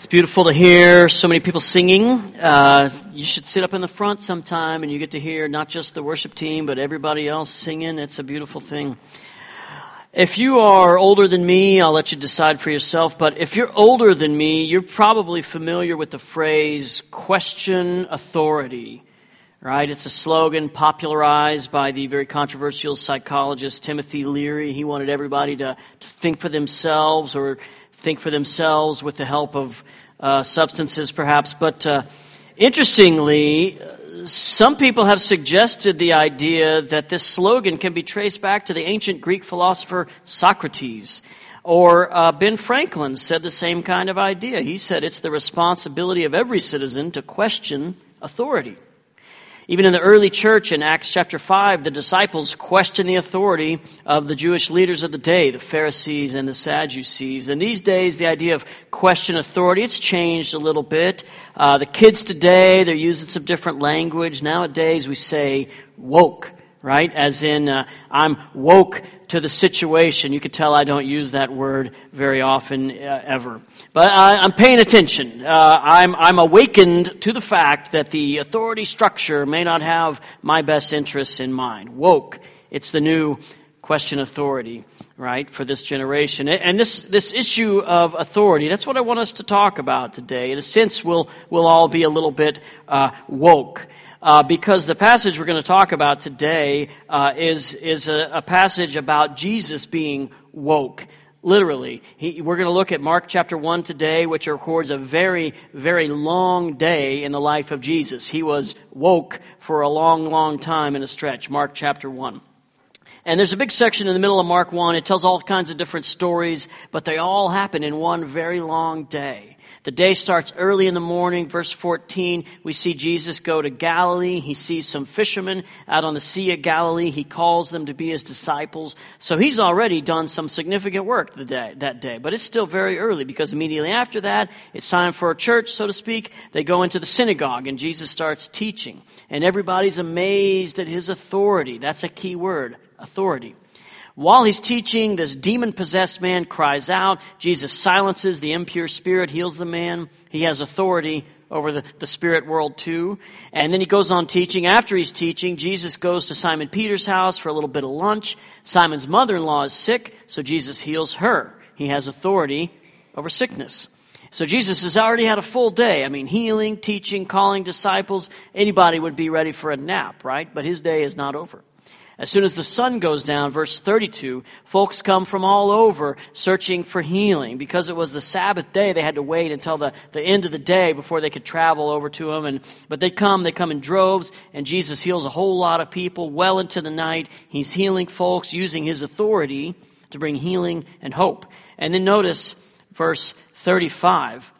It's beautiful to hear so many people singing. Uh, you should sit up in the front sometime and you get to hear not just the worship team, but everybody else singing. It's a beautiful thing. If you are older than me, I'll let you decide for yourself, but if you're older than me, you're probably familiar with the phrase question authority, right? It's a slogan popularized by the very controversial psychologist Timothy Leary. He wanted everybody to, to think for themselves or think for themselves with the help of uh, substances, perhaps. But uh, interestingly, some people have suggested the idea that this slogan can be traced back to the ancient Greek philosopher Socrates. Or uh, Ben Franklin said the same kind of idea. He said it's the responsibility of every citizen to question authority. Even in the early church in Acts chapter 5, the disciples questioned the authority of the Jewish leaders of the day, the Pharisees and the Sadducees. And these days, the idea of question authority, it's changed a little bit. Uh, the kids today, they're using some different language. Nowadays, we say woke right? As in, uh, I'm woke to the situation. You could tell I don't use that word very often uh, ever. But I, am paying attention. Uh, I'm, I'm awakened to the fact that the authority structure may not have my best interests in mind. Woke. It's the new question authority, right, for this generation. And this, this issue of authority, that's what I want us to talk about today. In a sense, we'll, we'll all be a little bit uh, woke uh, because the passage we're going to talk about today uh, is, is a, a, passage about Jesus being woke. Literally. He, we're going to look at Mark chapter 1 today, which records a very, very long day in the life of Jesus. He was woke for a long, long time in a stretch. Mark chapter 1. And there's a big section in the middle of Mark 1. It tells all kinds of different stories, but they all happen in one very long day. The day starts early in the morning. Verse 14, we see Jesus go to Galilee. He sees some fishermen out on the Sea of Galilee. He calls them to be his disciples. So he's already done some significant work day, that day. But it's still very early because immediately after that, it's time for a church, so to speak. They go into the synagogue and Jesus starts teaching. And everybody's amazed at his authority. That's a key word, authority. While he's teaching, this demon possessed man cries out. Jesus silences the impure spirit, heals the man. He has authority over the, the spirit world too. And then he goes on teaching. After he's teaching, Jesus goes to Simon Peter's house for a little bit of lunch. Simon's mother in law is sick, so Jesus heals her. He has authority over sickness. So Jesus has already had a full day. I mean, healing, teaching, calling disciples. Anybody would be ready for a nap, right? But his day is not over. As soon as the sun goes down, verse 32, folks come from all over searching for healing. Because it was the Sabbath day, they had to wait until the, the end of the day before they could travel over to him. And, but they come, they come in droves, and Jesus heals a whole lot of people well into the night. He's healing folks using his authority to bring healing and hope. And then notice verse 35.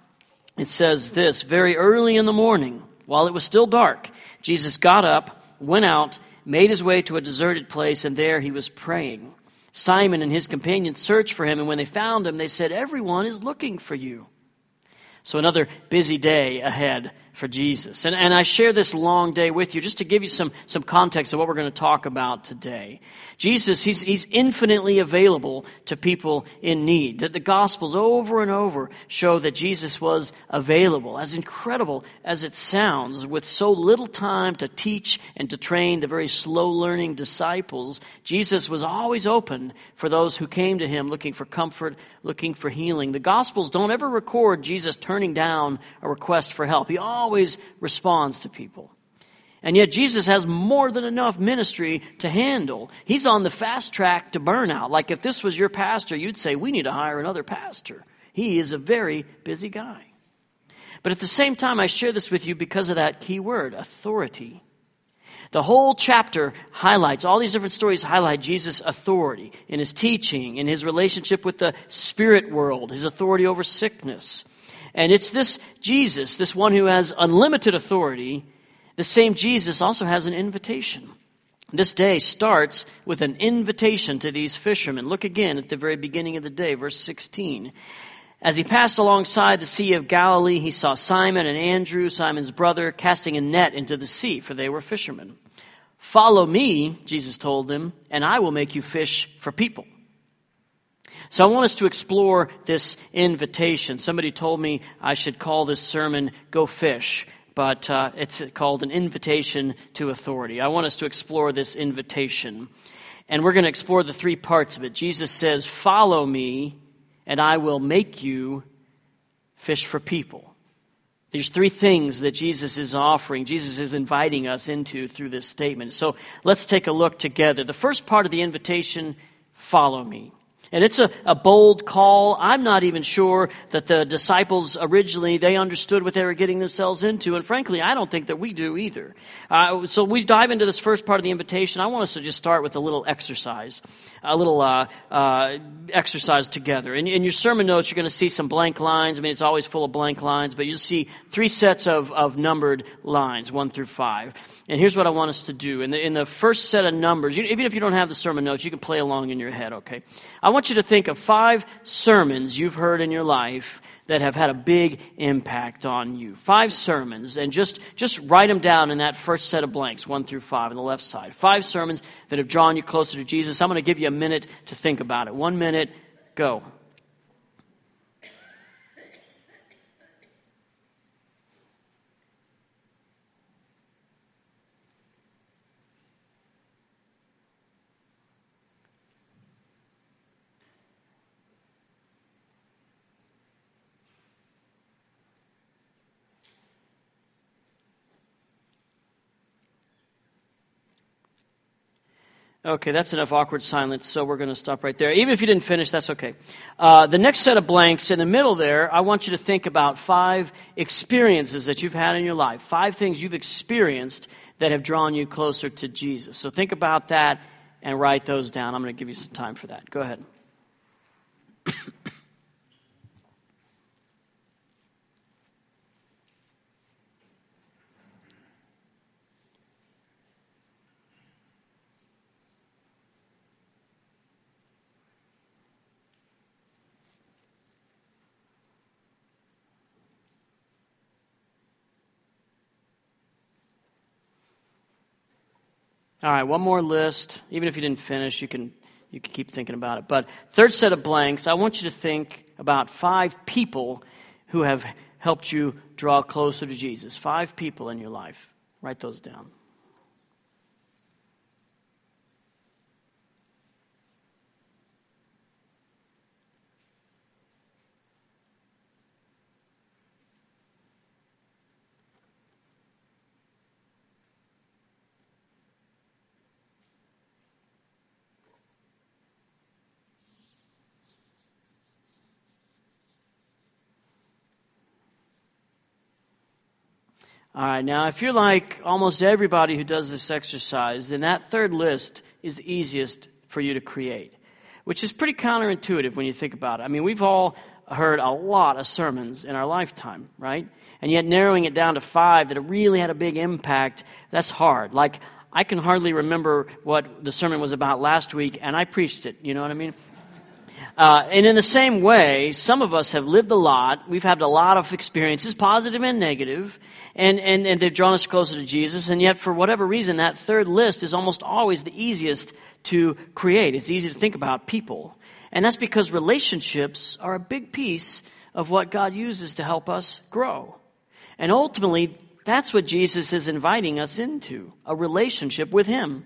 It says this Very early in the morning, while it was still dark, Jesus got up, went out, made his way to a deserted place, and there he was praying. Simon and his companions searched for him, and when they found him, they said, Everyone is looking for you. So, another busy day ahead for Jesus. And, and I share this long day with you just to give you some, some context of what we're going to talk about today. Jesus, he's, he's infinitely available to people in need. That the Gospels over and over show that Jesus was available. As incredible as it sounds, with so little time to teach and to train the very slow learning disciples, Jesus was always open for those who came to him looking for comfort, looking for healing. The Gospels don't ever record Jesus turning down a request for help. He always responds to people. And yet Jesus has more than enough ministry to handle. He's on the fast track to burnout. Like if this was your pastor, you'd say, we need to hire another pastor. He is a very busy guy. But at the same time, I share this with you because of that key word, authority. The whole chapter highlights, all these different stories highlight Jesus' authority in his teaching, in his relationship with the spirit world, his authority over sickness. And it's this Jesus, this one who has unlimited authority, the same Jesus also has an invitation. This day starts with an invitation to these fishermen. Look again at the very beginning of the day, verse 16. As he passed alongside the Sea of Galilee, he saw Simon and Andrew, Simon's brother, casting a net into the sea, for they were fishermen. Follow me, Jesus told them, and I will make you fish for people. So I want us to explore this invitation. Somebody told me I should call this sermon Go Fish, but uh, it's called an invitation to authority. I want us to explore this invitation. And we're going to explore the three parts of it. Jesus says, Follow me, and I will make you fish for people. There's three things that Jesus is offering, Jesus is inviting us into through this statement. So let's take a look together. The first part of the invitation follow me. And it's a, a bold call. I'm not even sure that the disciples originally, they understood what they were getting themselves into. And frankly, I don't think that we do either. Uh, so we dive into this first part of the invitation. I want us to just start with a little exercise, a little uh, uh, exercise together. In, in, your sermon notes, you're going to see some blank lines. I mean, it's always full of blank lines, but you'll see three sets of, of numbered lines, one through five. And here's what I want us to do. In the, in the first set of numbers, you, even if you don't have the sermon notes, you can play along in your head, okay? I want you to think of five sermons you've heard in your life that have had a big impact on you. Five sermons, and just, just write them down in that first set of blanks, one through five on the left side. Five sermons that have drawn you closer to Jesus. I'm going to give you a minute to think about it. One minute, go. Okay, that's enough awkward silence, so we're going to stop right there. Even if you didn't finish, that's okay. Uh, the next set of blanks in the middle there, I want you to think about five experiences that you've had in your life, five things you've experienced that have drawn you closer to Jesus. So think about that and write those down. I'm going to give you some time for that. Go ahead. All right, one more list. Even if you didn't finish, you can you can keep thinking about it. But third set of blanks, I want you to think about five people who have helped you draw closer to Jesus. Five people in your life. Write those down. All right, now if you're like almost everybody who does this exercise, then that third list is the easiest for you to create, which is pretty counterintuitive when you think about it. I mean, we've all heard a lot of sermons in our lifetime, right? And yet narrowing it down to five that really had a big impact, that's hard. Like, I can hardly remember what the sermon was about last week, and I preached it. You know what I mean? Uh, and in the same way, some of us have lived a lot. We've had a lot of experiences, positive and negative, and, and, and they've drawn us closer to Jesus. And yet, for whatever reason, that third list is almost always the easiest to create. It's easy to think about people. And that's because relationships are a big piece of what God uses to help us grow. And ultimately, that's what Jesus is inviting us into a relationship with Him.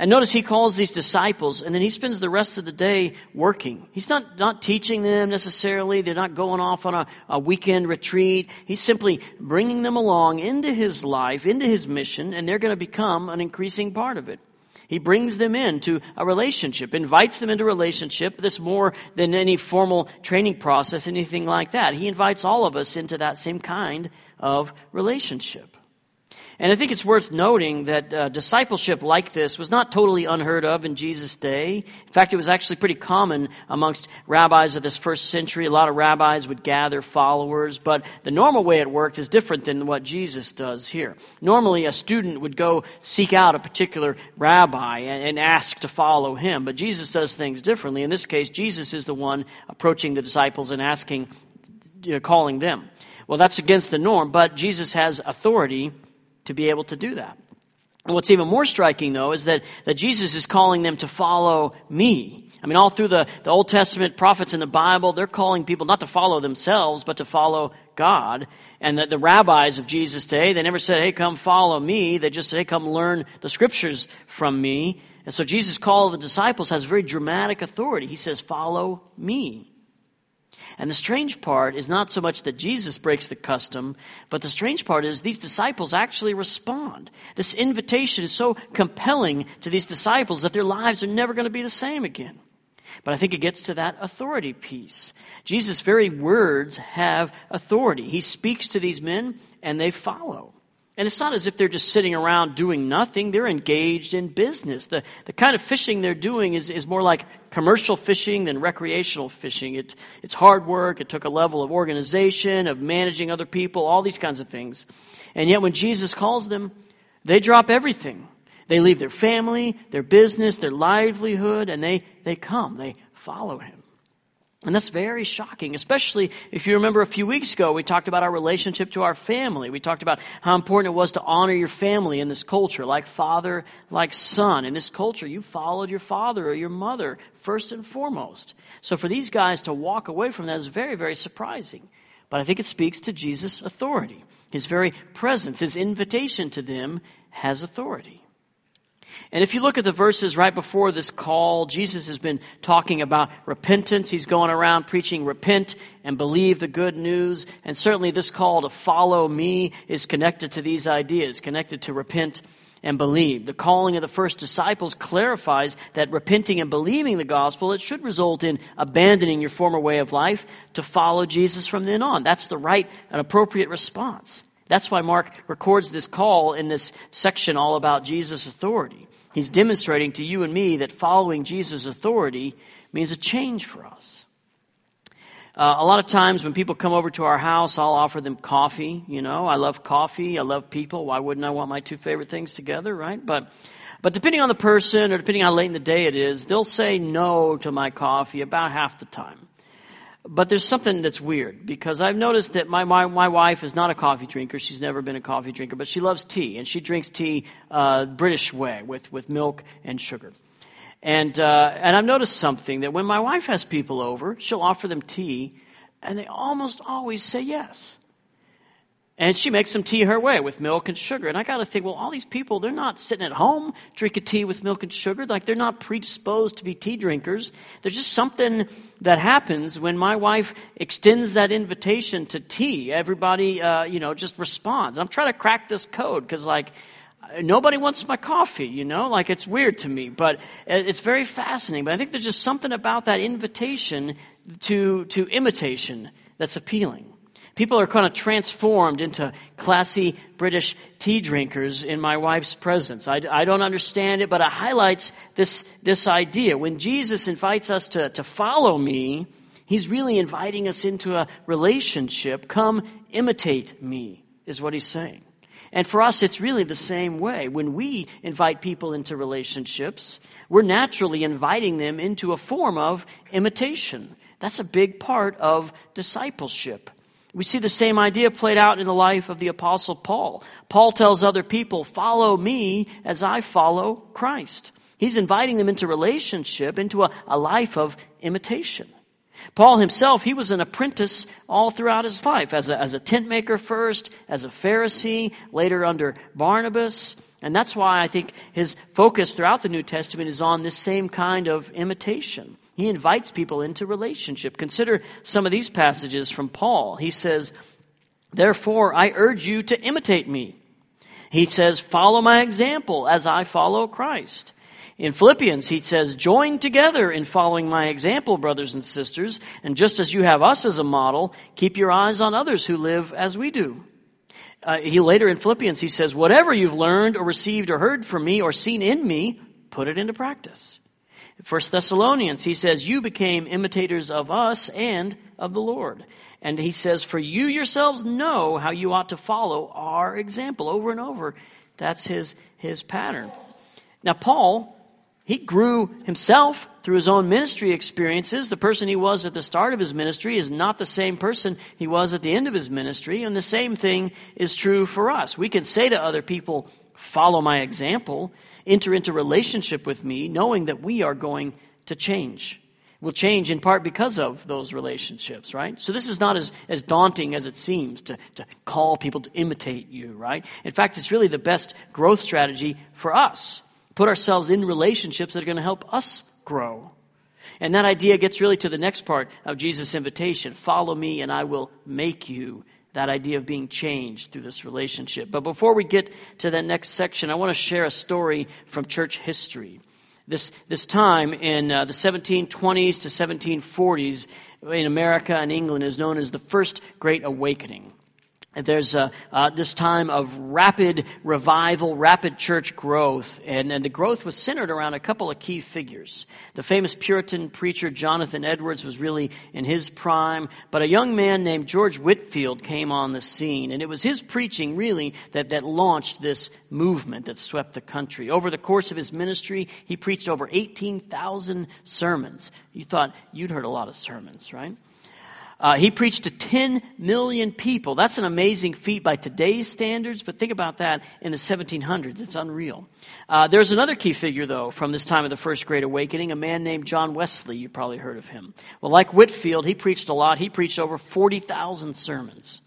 And notice he calls these disciples, and then he spends the rest of the day working. He's not, not teaching them necessarily. They're not going off on a, a weekend retreat. He's simply bringing them along into his life, into his mission, and they're going to become an increasing part of it. He brings them into a relationship, invites them into relationship that's more than any formal training process, anything like that. He invites all of us into that same kind of relationship. And I think it's worth noting that uh, discipleship like this was not totally unheard of in Jesus' day. In fact, it was actually pretty common amongst rabbis of this first century. A lot of rabbis would gather followers, but the normal way it worked is different than what Jesus does here. Normally, a student would go seek out a particular rabbi and, and ask to follow him, but Jesus does things differently. In this case, Jesus is the one approaching the disciples and asking, you know, calling them. Well, that's against the norm, but Jesus has authority to be able to do that. And what's even more striking, though, is that, that Jesus is calling them to follow me. I mean, all through the, the Old Testament prophets in the Bible, they're calling people not to follow themselves, but to follow God. And the, the rabbis of Jesus' day, they never said, hey, come follow me. They just said, hey, come learn the scriptures from me. And so Jesus' call of the disciples has very dramatic authority. He says, follow me. And the strange part is not so much that Jesus breaks the custom, but the strange part is these disciples actually respond. This invitation is so compelling to these disciples that their lives are never going to be the same again. But I think it gets to that authority piece. Jesus' very words have authority. He speaks to these men and they follow. And it's not as if they're just sitting around doing nothing. They're engaged in business. The, the kind of fishing they're doing is, is more like commercial fishing than recreational fishing. It, it's hard work. It took a level of organization, of managing other people, all these kinds of things. And yet when Jesus calls them, they drop everything. They leave their family, their business, their livelihood, and they, they come. They follow him. And that's very shocking, especially if you remember a few weeks ago, we talked about our relationship to our family. We talked about how important it was to honor your family in this culture, like father, like son. In this culture, you followed your father or your mother first and foremost. So for these guys to walk away from that is very, very surprising. But I think it speaks to Jesus' authority. His very presence, his invitation to them has authority. And if you look at the verses right before this call, Jesus has been talking about repentance. He's going around preaching, repent and believe the good news. And certainly this call to follow me is connected to these ideas, connected to repent and believe. The calling of the first disciples clarifies that repenting and believing the gospel, it should result in abandoning your former way of life to follow Jesus from then on. That's the right and appropriate response. That's why Mark records this call in this section all about Jesus' authority. He's demonstrating to you and me that following Jesus' authority means a change for us. Uh, a lot of times when people come over to our house, I'll offer them coffee. You know, I love coffee. I love people. Why wouldn't I want my two favorite things together, right? But, but depending on the person or depending on how late in the day it is, they'll say no to my coffee about half the time. But there's something that's weird because I've noticed that my, my, my wife is not a coffee drinker. She's never been a coffee drinker, but she loves tea, and she drinks tea uh, British way with, with milk and sugar. And, uh, and I've noticed something that when my wife has people over, she'll offer them tea, and they almost always say yes. And she makes some tea her way with milk and sugar. And I got to think, well, all these people, they're not sitting at home drinking tea with milk and sugar. Like, they're not predisposed to be tea drinkers. There's just something that happens when my wife extends that invitation to tea. Everybody, uh, you know, just responds. I'm trying to crack this code because, like, nobody wants my coffee, you know? Like, it's weird to me, but it's very fascinating. But I think there's just something about that invitation to, to imitation that's appealing. People are kind of transformed into classy British tea drinkers in my wife's presence. I, I don't understand it, but it highlights this, this idea. When Jesus invites us to, to follow me, he's really inviting us into a relationship. Come imitate me, is what he's saying. And for us, it's really the same way. When we invite people into relationships, we're naturally inviting them into a form of imitation. That's a big part of discipleship. We see the same idea played out in the life of the Apostle Paul. Paul tells other people, Follow me as I follow Christ. He's inviting them into relationship, into a, a life of imitation. Paul himself, he was an apprentice all throughout his life, as a, as a tent maker first, as a Pharisee, later under Barnabas. And that's why I think his focus throughout the New Testament is on this same kind of imitation. He invites people into relationship. Consider some of these passages from Paul. He says, Therefore, I urge you to imitate me. He says, Follow my example as I follow Christ. In Philippians, he says, Join together in following my example, brothers and sisters, and just as you have us as a model, keep your eyes on others who live as we do. Uh, he later in Philippians, he says, Whatever you've learned or received or heard from me or seen in me, put it into practice. First Thessalonians, he says, You became imitators of us and of the Lord. And he says, For you yourselves know how you ought to follow our example over and over. That's his, his pattern. Now, Paul, he grew himself through his own ministry experiences. The person he was at the start of his ministry is not the same person he was at the end of his ministry. And the same thing is true for us. We can say to other people, Follow my example enter into relationship with me, knowing that we are going to change. We'll change in part because of those relationships, right? So this is not as, as daunting as it seems to, to call people to imitate you, right? In fact, it's really the best growth strategy for us. Put ourselves in relationships that are going to help us grow. And that idea gets really to the next part of Jesus' invitation follow me, and I will make you. That idea of being changed through this relationship. But before we get to that next section, I want to share a story from church history. This, this time in uh, the 1720s to 1740s in America and England is known as the First Great Awakening. There's uh, uh, this time of rapid revival, rapid church growth, and, and the growth was centered around a couple of key figures. The famous Puritan preacher Jonathan Edwards was really in his prime, but a young man named George Whitefield came on the scene, and it was his preaching really that, that launched this movement that swept the country. Over the course of his ministry, he preached over 18,000 sermons. You thought you'd heard a lot of sermons, right? Uh, he preached to 10 million people. That's an amazing feat by today's standards, but think about that in the 1700s. It's unreal. Uh, there's another key figure, though, from this time of the First Great Awakening, a man named John Wesley. You probably heard of him. Well, like Whitefield, he preached a lot. He preached over 40,000 sermons.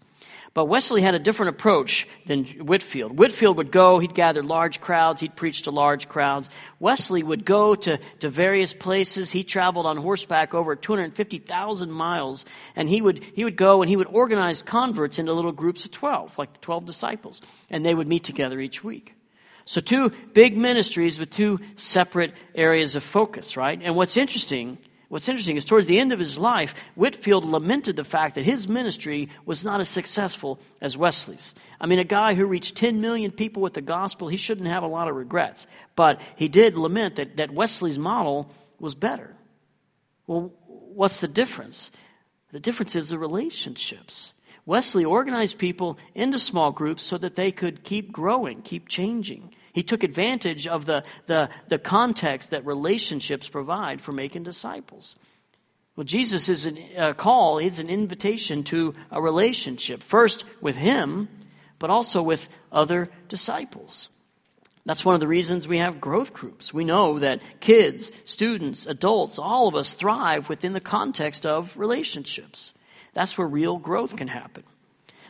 But Wesley had a different approach than Whitefield. Whitefield would go, he'd gather large crowds, he'd preach to large crowds. Wesley would go to, to various places. He traveled on horseback over 250,000 miles, and he would, he would go and he would organize converts into little groups of 12, like the 12 disciples, and they would meet together each week. So, two big ministries with two separate areas of focus, right? And what's interesting What's interesting is towards the end of his life, Whitefield lamented the fact that his ministry was not as successful as Wesley's. I mean, a guy who reached 10 million people with the gospel, he shouldn't have a lot of regrets. But he did lament that, that Wesley's model was better. Well, what's the difference? The difference is the relationships. Wesley organized people into small groups so that they could keep growing, keep changing. He took advantage of the, the, the context that relationships provide for making disciples. Well, Jesus is a uh, call, it's an invitation to a relationship, first with Him, but also with other disciples. That's one of the reasons we have growth groups. We know that kids, students, adults, all of us thrive within the context of relationships. That's where real growth can happen.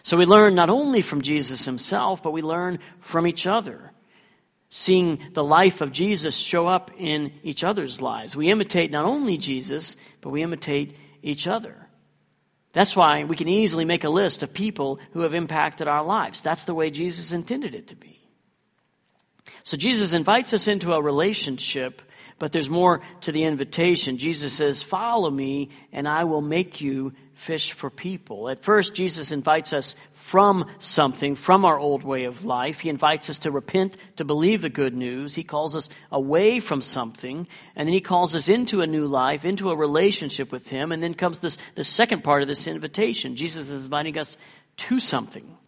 So we learn not only from Jesus himself, but we learn from each other seeing the life of Jesus show up in each other's lives. We imitate not only Jesus, but we imitate each other. That's why we can easily make a list of people who have impacted our lives. That's the way Jesus intended it to be. So Jesus invites us into a relationship, but there's more to the invitation. Jesus says, Follow me, and I will make you fish for people. At first, Jesus invites us from something, from our old way of life. He invites us to repent, to believe the good news. He calls us away from something, and then he calls us into a new life, into a relationship with him. And then comes this the second part of this invitation. Jesus is inviting us to something.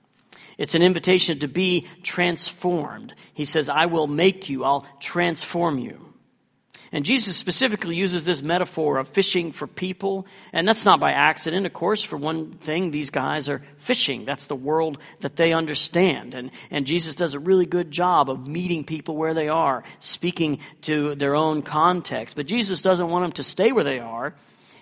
It's an invitation to be transformed. He says, I will make you, I'll transform you. And Jesus specifically uses this metaphor of fishing for people. And that's not by accident. Of course, for one thing, these guys are fishing. That's the world that they understand. And, and Jesus does a really good job of meeting people where they are, speaking to their own context. But Jesus doesn't want them to stay where they are.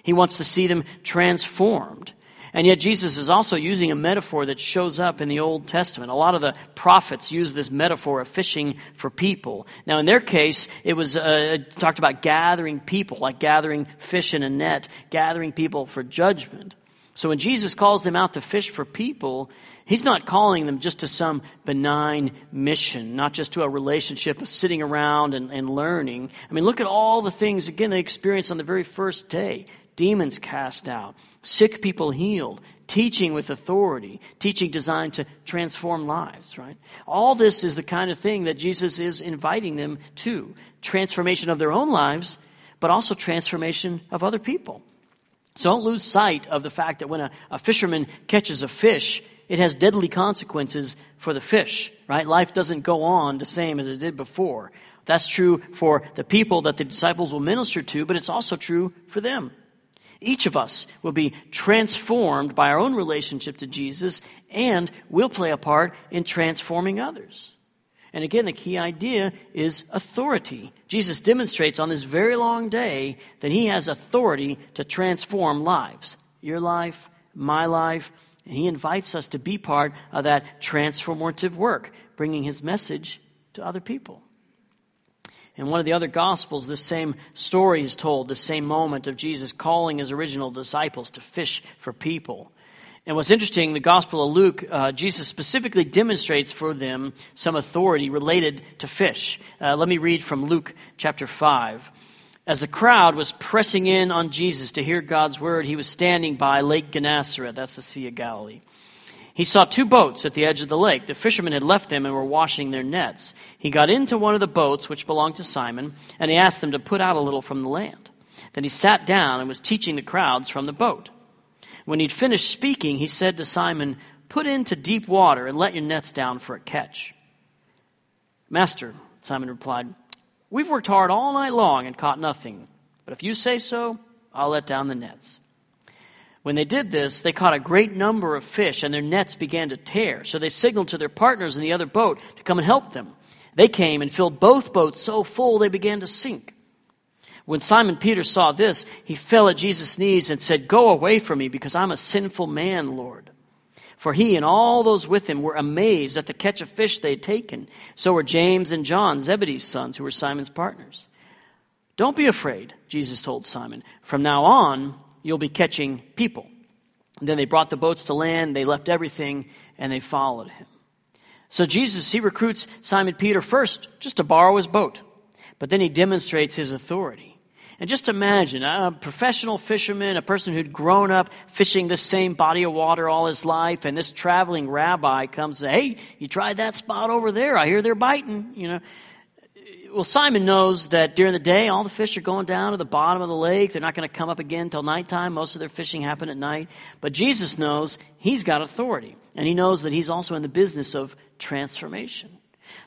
He wants to see them transformed. And yet, Jesus is also using a metaphor that shows up in the Old Testament. A lot of the prophets use this metaphor of fishing for people. Now, in their case, it was uh, talked about gathering people, like gathering fish in a net, gathering people for judgment. So when Jesus calls them out to fish for people, he's not calling them just to some benign mission, not just to a relationship of sitting around and, and learning. I mean, look at all the things, again, they experienced on the very first day demons cast out, sick people healed, teaching with authority, teaching designed to transform lives, right? All this is the kind of thing that Jesus is inviting them to transformation of their own lives, but also transformation of other people. So don't lose sight of the fact that when a, a fisherman catches a fish, it has deadly consequences for the fish, right? Life doesn't go on the same as it did before. That's true for the people that the disciples will minister to, but it's also true for them. Each of us will be transformed by our own relationship to Jesus, and will play a part in transforming others. And again, the key idea is authority. Jesus demonstrates on this very long day that he has authority to transform lives. Your life, my life, and he invites us to be part of that transformative work, bringing his message to other people. In one of the other Gospels, this same story is told, the same moment of Jesus calling his original disciples to fish for people. And what's interesting, the Gospel of Luke, uh, Jesus specifically demonstrates for them some authority related to fish. Uh, let me read from Luke chapter 5. As the crowd was pressing in on Jesus to hear God's word, he was standing by Lake Gennesaret, that's the Sea of Galilee. He saw two boats at the edge of the lake. The fishermen had left them and were washing their nets. He got into one of the boats, which belonged to Simon, and he asked them to put out a little from the land. Then he sat down and was teaching the crowds from the boat. When he'd finished speaking, he said to Simon, Put into deep water and let your nets down for a catch. Master, Simon replied, We've worked hard all night long and caught nothing. But if you say so, I'll let down the nets. When they did this, they caught a great number of fish, and their nets began to tear. So they signaled to their partners in the other boat to come and help them. They came and filled both boats so full they began to sink. When Simon Peter saw this, he fell at Jesus' knees and said, Go away from me, because I'm a sinful man, Lord. For he and all those with him were amazed at the catch of fish they had taken. So were James and John, Zebedee's sons, who were Simon's partners. Don't be afraid, Jesus told Simon. From now on, you'll be catching people. And then they brought the boats to land, they left everything, and they followed him. So Jesus, he recruits Simon Peter first just to borrow his boat, but then he demonstrates his authority. And just imagine a professional fisherman, a person who'd grown up fishing the same body of water all his life, and this traveling rabbi comes and says, Hey, you tried that spot over there. I hear they're biting. You know, well, Simon knows that during the day, all the fish are going down to the bottom of the lake. They're not going to come up again until nighttime. Most of their fishing happen at night. But Jesus knows he's got authority, and he knows that he's also in the business of transformation.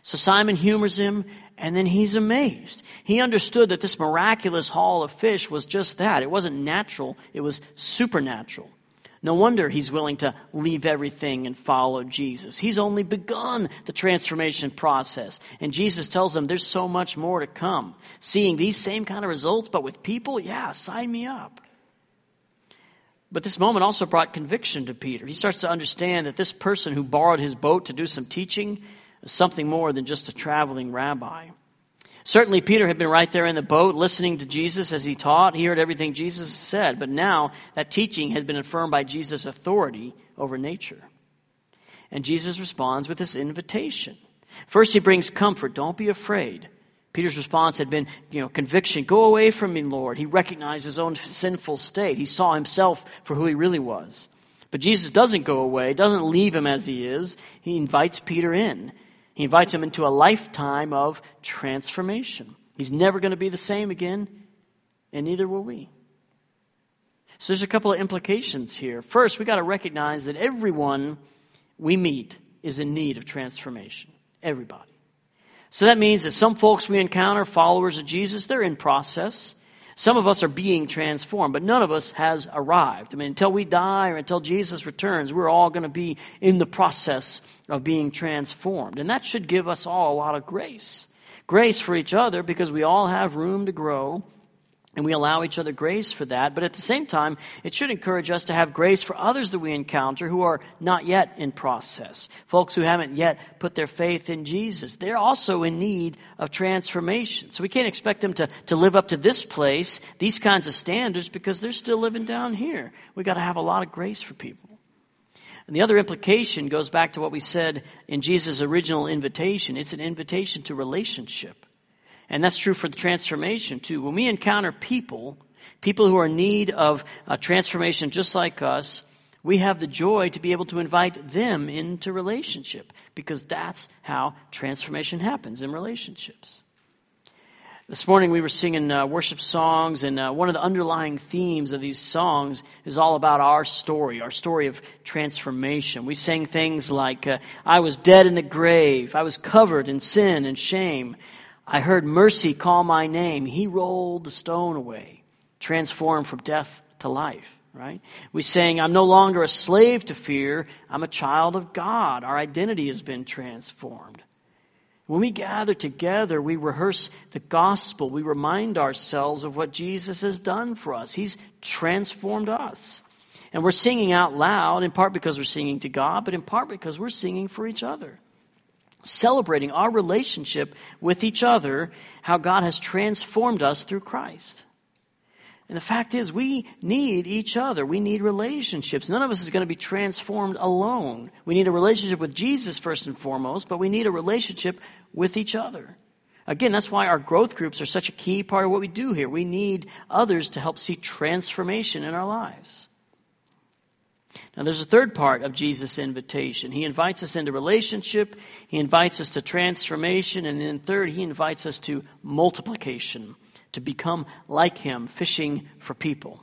So Simon humors him, and then he's amazed. He understood that this miraculous haul of fish was just that. It wasn't natural, it was supernatural. No wonder he's willing to leave everything and follow Jesus. He's only begun the transformation process. And Jesus tells him there's so much more to come. Seeing these same kind of results, but with people, yeah, sign me up. But this moment also brought conviction to Peter. He starts to understand that this person who borrowed his boat to do some teaching is something more than just a traveling rabbi. Certainly, Peter had been right there in the boat listening to Jesus as he taught. He heard everything Jesus said, but now that teaching has been affirmed by Jesus' authority over nature. And Jesus responds with this invitation. First, he brings comfort. Don't be afraid. Peter's response had been, you know, conviction. Go away from me, Lord. He recognized his own sinful state. He saw himself for who he really was. But Jesus doesn't go away, doesn't leave him as he is. He invites Peter in. He invites him into a lifetime of transformation. He's never going to be the same again, and neither will we. So there's a couple of implications here. First, we got to recognize that everyone we meet is in need of transformation. Everybody. So that means that some folks we encounter, followers of Jesus, they're in process. Some of us are being transformed, but none of us has arrived. I mean, until we die or until Jesus returns, we're all going to be in the process of being transformed. And that should give us all a lot of grace. Grace for each other because we all have room to grow and we allow each other grace for that. But at the same time, it should encourage us to have grace for others that we encounter who are not yet in process. Folks who haven't yet put their faith in Jesus. They're also in need of transformation. So we can't expect them to, to live up to this place, these kinds of standards, because they're still living down here. We've got to have a lot of grace for people. And the other implication goes back to what we said in Jesus' original invitation. It's an invitation to relationship. And that's true for the transformation too. When we encounter people, people who are in need of a transformation just like us, we have the joy to be able to invite them into relationship because that's how transformation happens in relationships. This morning we were singing uh, worship songs, and uh, one of the underlying themes of these songs is all about our story, our story of transformation. We sang things like, uh, I was dead in the grave, I was covered in sin and shame. I heard mercy call my name. He rolled the stone away, transformed from death to life, right? We're saying, I'm no longer a slave to fear. I'm a child of God. Our identity has been transformed. When we gather together, we rehearse the gospel. We remind ourselves of what Jesus has done for us. He's transformed us. And we're singing out loud, in part because we're singing to God, but in part because we're singing for each other. Celebrating our relationship with each other, how God has transformed us through Christ. And the fact is, we need each other. We need relationships. None of us is going to be transformed alone. We need a relationship with Jesus first and foremost, but we need a relationship with each other. Again, that's why our growth groups are such a key part of what we do here. We need others to help see transformation in our lives. Now, there's a third part of Jesus' invitation. He invites us into relationship, he invites us to transformation, and then third, he invites us to multiplication to become like him, fishing for people.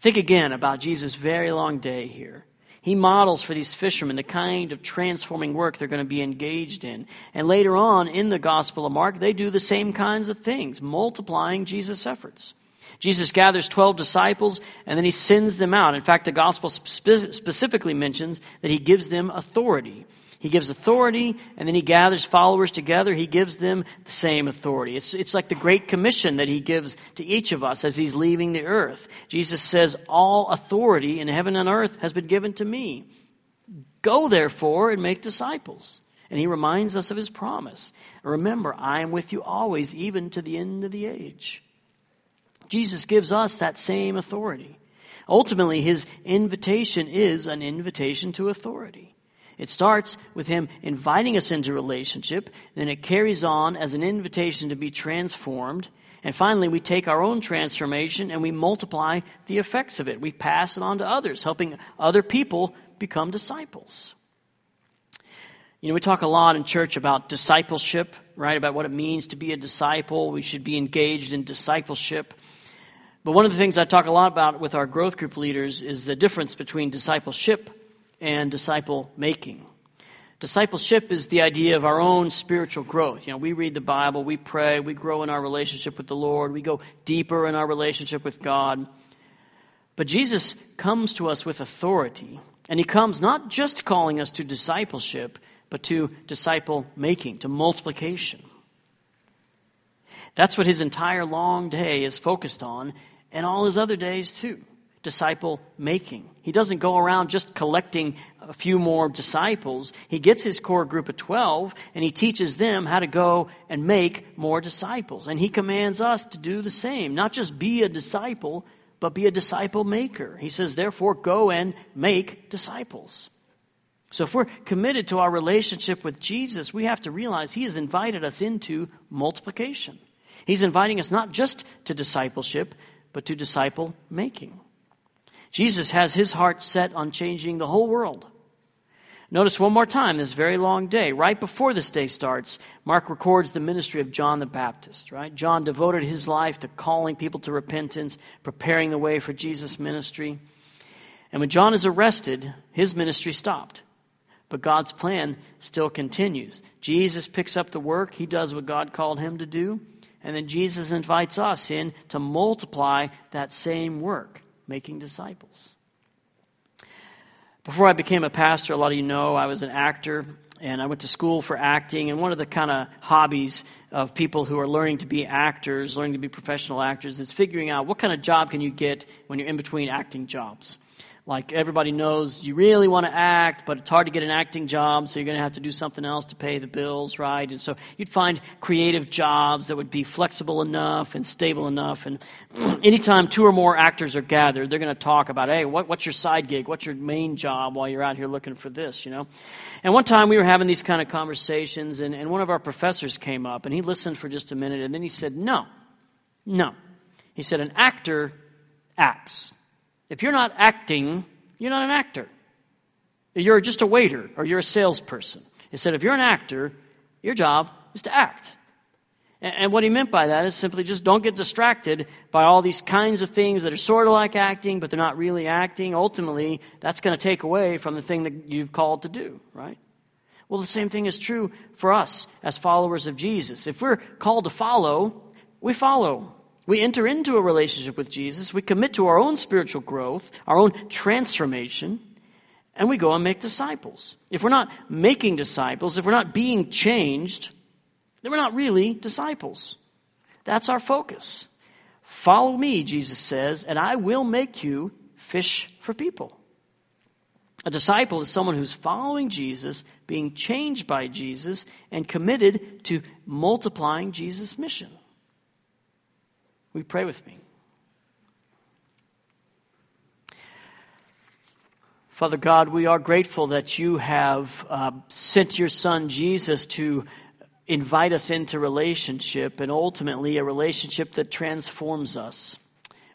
Think again about Jesus' very long day here. He models for these fishermen the kind of transforming work they're going to be engaged in. And later on in the Gospel of Mark, they do the same kinds of things, multiplying Jesus' efforts. Jesus gathers 12 disciples and then he sends them out. In fact, the Gospel spe- specifically mentions that he gives them authority. He gives authority, and then he gathers followers together. He gives them the same authority. It's, it's like the Great Commission that he gives to each of us as he's leaving the earth. Jesus says, All authority in heaven and earth has been given to me. Go, therefore, and make disciples. And he reminds us of his promise. Remember, I am with you always, even to the end of the age. Jesus gives us that same authority. Ultimately, his invitation is an invitation to authority. It starts with him inviting us into relationship, then it carries on as an invitation to be transformed. And finally, we take our own transformation and we multiply the effects of it. We pass it on to others, helping other people become disciples. You know, we talk a lot in church about discipleship, right? About what it means to be a disciple. We should be engaged in discipleship. But one of the things I talk a lot about with our growth group leaders is the difference between discipleship and disciple making. Discipleship is the idea of our own spiritual growth. You know, we read the Bible, we pray, we grow in our relationship with the Lord, we go deeper in our relationship with God. But Jesus comes to us with authority, and he comes not just calling us to discipleship, but to disciple making, to multiplication. That's what his entire long day is focused on, and all his other days too disciple making. He doesn't go around just collecting a few more disciples. He gets his core group of 12 and he teaches them how to go and make more disciples. And he commands us to do the same, not just be a disciple, but be a disciple maker. He says, therefore, go and make disciples. So if we're committed to our relationship with Jesus, we have to realize he has invited us into multiplication. He's inviting us not just to discipleship, but to disciple making. Jesus has his heart set on changing the whole world. Notice one more time this very long day. Right before this day starts, Mark records the ministry of John the Baptist, right? John devoted his life to calling people to repentance, preparing the way for Jesus' ministry. And when John is arrested, his ministry stopped. But God's plan still continues. Jesus picks up the work, he does what God called him to do, and then Jesus invites us in to multiply that same work making disciples. Before I became a pastor, a lot of you know I was an actor and I went to school for acting. And one of the kind of hobbies of people who are learning to be actors, learning to be professional actors, is figuring out what kind of job can you get when you're in between acting jobs. Like everybody knows, you really want to act, but it's hard to get an acting job, so you're going to have to do something else to pay the bills, right? And so you'd find creative jobs that would be flexible enough and stable enough. And anytime two or more actors are gathered, they're going to talk about, hey, what, what's your side gig? What's your main job while you're out here looking for this, you know? And one time we were having these kind of conversations, and, and one of our professors came up, and he listened for just a minute, and then he said, no, no. He said, an actor acts. If you're not acting, you're not an actor. You're just a waiter or you're a salesperson. He said, if you're an actor, your job is to act. And what he meant by that is simply just don't get distracted by all these kinds of things that are sort of like acting, but they're not really acting. Ultimately, that's going to take away from the thing that you've called to do, right? Well, the same thing is true for us as followers of Jesus. If we're called to follow, we follow. We enter into a relationship with Jesus, we commit to our own spiritual growth, our own transformation, and we go and make disciples. If we're not making disciples, if we're not being changed, then we're not really disciples. That's our focus. Follow me, Jesus says, and I will make you fish for people. A disciple is someone who's following Jesus, being changed by Jesus, and committed to multiplying Jesus' mission. We pray with me. Father God, we are grateful that you have uh, sent your Son Jesus to invite us into relationship and ultimately a relationship that transforms us.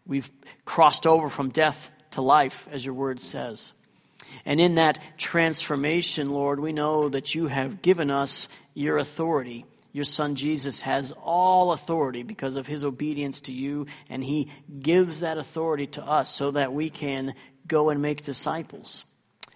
We've crossed over from death to life, as your word says. And in that transformation, Lord, we know that you have given us your authority. Your son Jesus has all authority because of his obedience to you, and he gives that authority to us so that we can go and make disciples.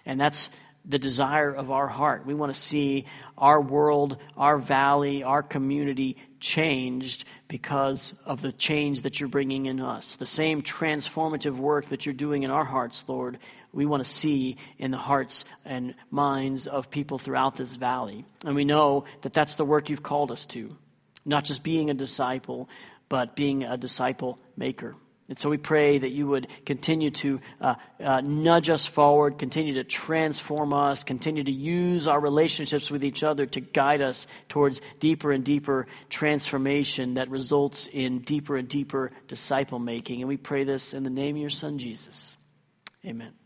And that's the desire of our heart. We want to see our world, our valley, our community changed because of the change that you're bringing in us. The same transformative work that you're doing in our hearts, Lord, we want to see in the hearts and minds of people throughout this valley. And we know that that's the work you've called us to. Not just being a disciple, but being a disciple maker. And so we pray that you would continue to uh, uh, nudge us forward, continue to transform us, continue to use our relationships with each other to guide us towards deeper and deeper transformation that results in deeper and deeper disciple making. And we pray this in the name of your Son, Jesus. Amen.